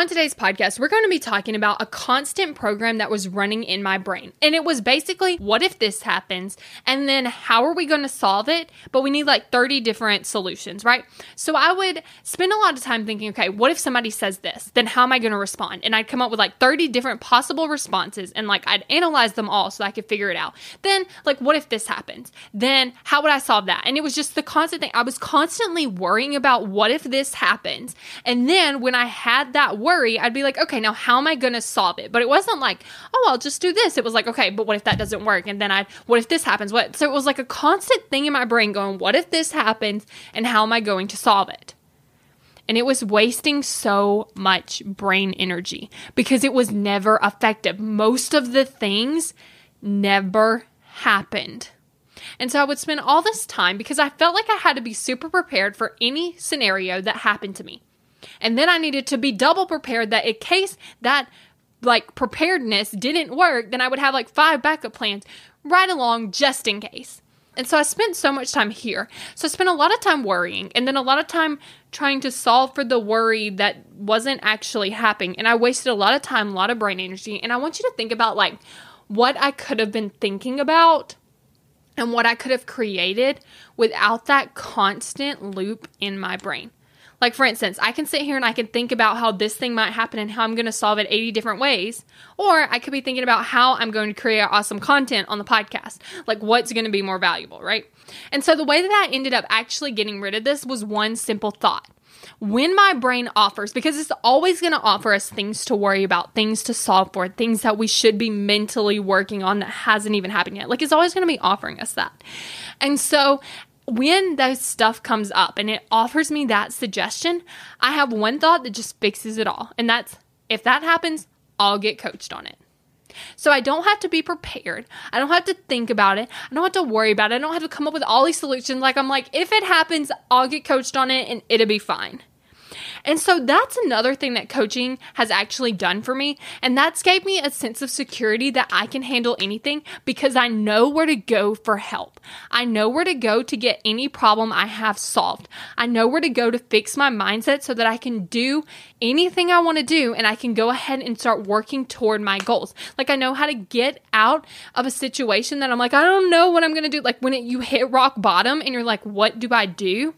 On today's podcast, we're going to be talking about a constant program that was running in my brain. And it was basically, what if this happens? And then how are we going to solve it? But we need like 30 different solutions, right? So I would spend a lot of time thinking, okay, what if somebody says this? Then how am I going to respond? And I'd come up with like 30 different possible responses and like I'd analyze them all so I could figure it out. Then, like, what if this happens? Then how would I solve that? And it was just the constant thing. I was constantly worrying about what if this happens? And then when I had that worry, I'd be like, okay, now how am I going to solve it? But it wasn't like, oh, I'll just do this. It was like, okay, but what if that doesn't work? And then I, what if this happens? What? So it was like a constant thing in my brain going, what if this happens? And how am I going to solve it? And it was wasting so much brain energy because it was never effective. Most of the things never happened. And so I would spend all this time because I felt like I had to be super prepared for any scenario that happened to me. And then I needed to be double prepared that in case that like preparedness didn't work, then I would have like five backup plans right along just in case. And so I spent so much time here. So I spent a lot of time worrying and then a lot of time trying to solve for the worry that wasn't actually happening. And I wasted a lot of time, a lot of brain energy. And I want you to think about like what I could have been thinking about and what I could have created without that constant loop in my brain. Like, for instance, I can sit here and I can think about how this thing might happen and how I'm going to solve it 80 different ways. Or I could be thinking about how I'm going to create awesome content on the podcast, like what's going to be more valuable, right? And so the way that I ended up actually getting rid of this was one simple thought. When my brain offers, because it's always going to offer us things to worry about, things to solve for, things that we should be mentally working on that hasn't even happened yet. Like it's always going to be offering us that. And so when that stuff comes up and it offers me that suggestion, I have one thought that just fixes it all. And that's if that happens, I'll get coached on it. So I don't have to be prepared. I don't have to think about it. I don't have to worry about it. I don't have to come up with all these solutions. Like I'm like, if it happens, I'll get coached on it and it'll be fine. And so that's another thing that coaching has actually done for me. And that's gave me a sense of security that I can handle anything because I know where to go for help. I know where to go to get any problem I have solved. I know where to go to fix my mindset so that I can do anything I want to do and I can go ahead and start working toward my goals. Like I know how to get out of a situation that I'm like, I don't know what I'm going to do. Like when it, you hit rock bottom and you're like, what do I do?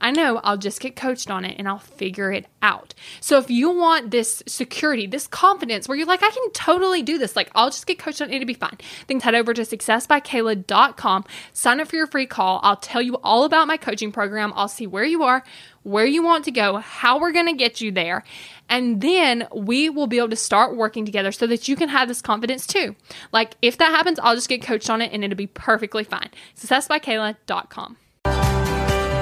I know I'll just get coached on it and I'll figure it out. So if you want this security, this confidence where you're like, I can totally do this, like I'll just get coached on it, it'll be fine. Then head over to successbykayla.com, sign up for your free call. I'll tell you all about my coaching program. I'll see where you are, where you want to go, how we're going to get you there. And then we will be able to start working together so that you can have this confidence too. Like if that happens, I'll just get coached on it and it'll be perfectly fine. Successbykayla.com.